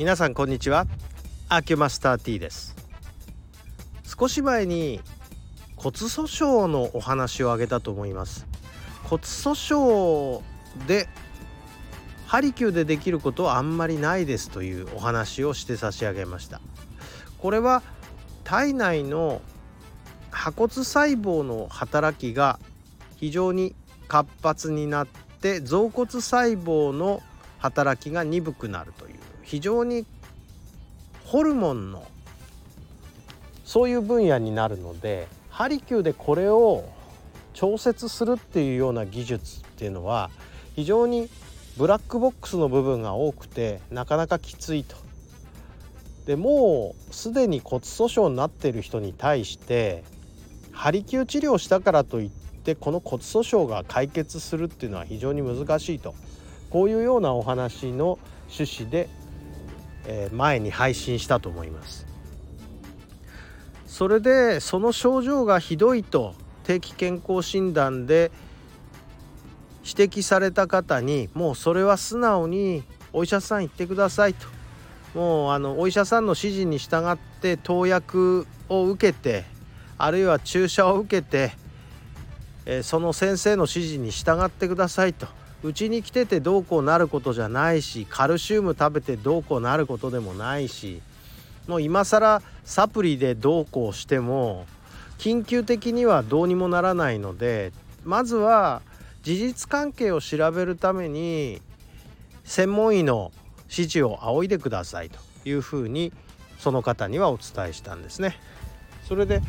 皆さんこんにちは。アキュマスター T です。少し前に骨粗しょうのお話を挙げたと思います。骨粗しょうでハリキューでできることはあんまりないですというお話をして差し上げました。これは体内の破骨細胞の働きが非常に活発になって臓骨細胞の働きが鈍くなるという非常にホルモンのそういう分野になるのでハリキューでこれを調節するっていうような技術っていうのは非常にブラックボックスの部分が多くてなかなかきついと。でもうすでに骨粗しょうになってる人に対してハリキュー治療したからといってこの骨粗しょうが解決するっていうのは非常に難しいとこういうようなお話の趣旨で、え、前に配信したと思います。それでその症状がひどいと定期健康診断で指摘された方にもうそれは素直にお医者さん行ってくださいともうあのお医者さんの指示に従って投薬を受けてあるいは注射を受けて、えその先生の指示に従ってくださいとうちに来ててどうこうなることじゃないしカルシウム食べてどうこうなることでもないしもう今更サプリでどうこうしても緊急的にはどうにもならないのでまずは事実関係を調べるために専門医の指示を仰いでくださいというふうにその方にはお伝えしたんですね。それで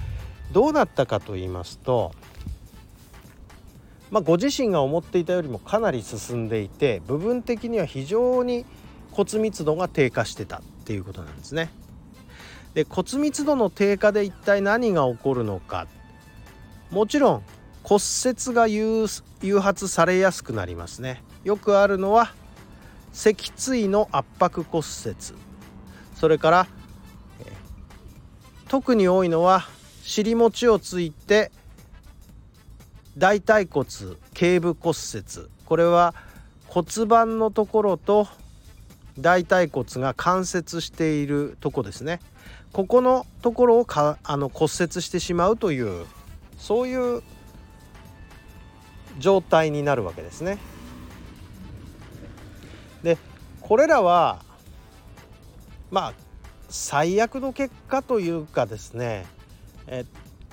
どうなったかと言いますとまあ、ご自身が思っていたよりもかなり進んでいて部分的には非常に骨密度が低下してたっていうことなんですね。で骨密度の低下で一体何が起こるのかもちろん骨折が誘発されやすくなりますね。よくあるのは脊椎の圧迫骨折それから特に多いのは尻餅をついて大腿骨頸部骨折これは骨盤のところと大腿骨が関節しているとこですねここのところをかあの骨折してしまうというそういう状態になるわけですね。でこれらはまあ最悪の結果というかですねえ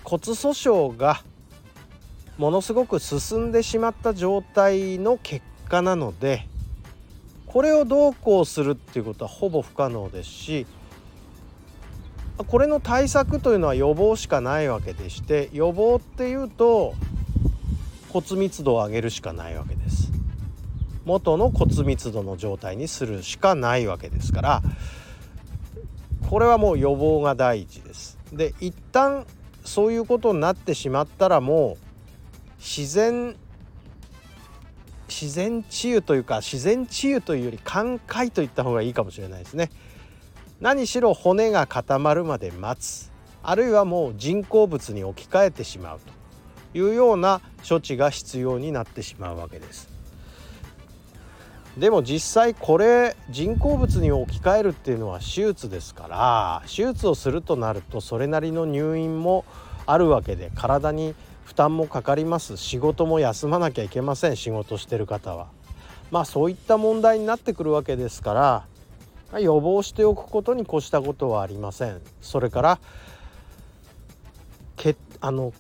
骨粗しょうがものすごく進んでしまった状態の結果なのでこれをどうこうするっていうことはほぼ不可能ですしこれの対策というのは予防しかないわけでして予防っていうと骨密度を上げるしかないわけです。元の骨密度の状態にするしかないわけですからこれはもう予防が第一です。で一旦そういうことになってしまったらもう自然自然治癒というか自然治癒というより寛解といった方がいいかもしれないですね。何しろ骨が固まるまで待つ。あるいはもう人工物に置き換えてしまうというような処置が必要になってしまうわけです。でも実際これ人工物に置き換えるっていうのは手術ですから手術をするとなるとそれなりの入院もあるわけで体に負担もかかります。仕事も休まなきゃいけません。仕事してる方は。まあそういった問題になってくるわけですから予防しておくことに越したことはありません。それからけあの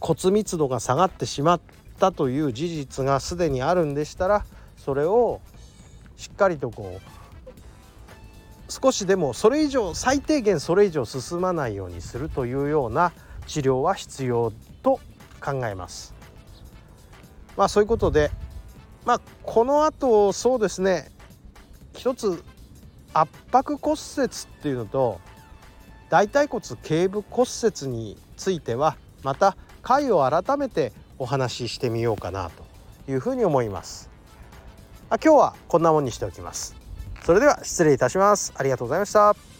骨密度が下がってしまったという事実がすでにあるんでしたらそれをしっかりとこう少しでもそれ以上最低限それ以上進まないようにするというような治療は必要と考えます。まあそういうことでまあこの後そうですね一つ圧迫骨折っていうのと大腿骨頸部骨折についてはまた回を改めてお話ししてみようかなというふうに思います。あ今日はこんなもんにしておきます。それでは失礼いたします。ありがとうございました。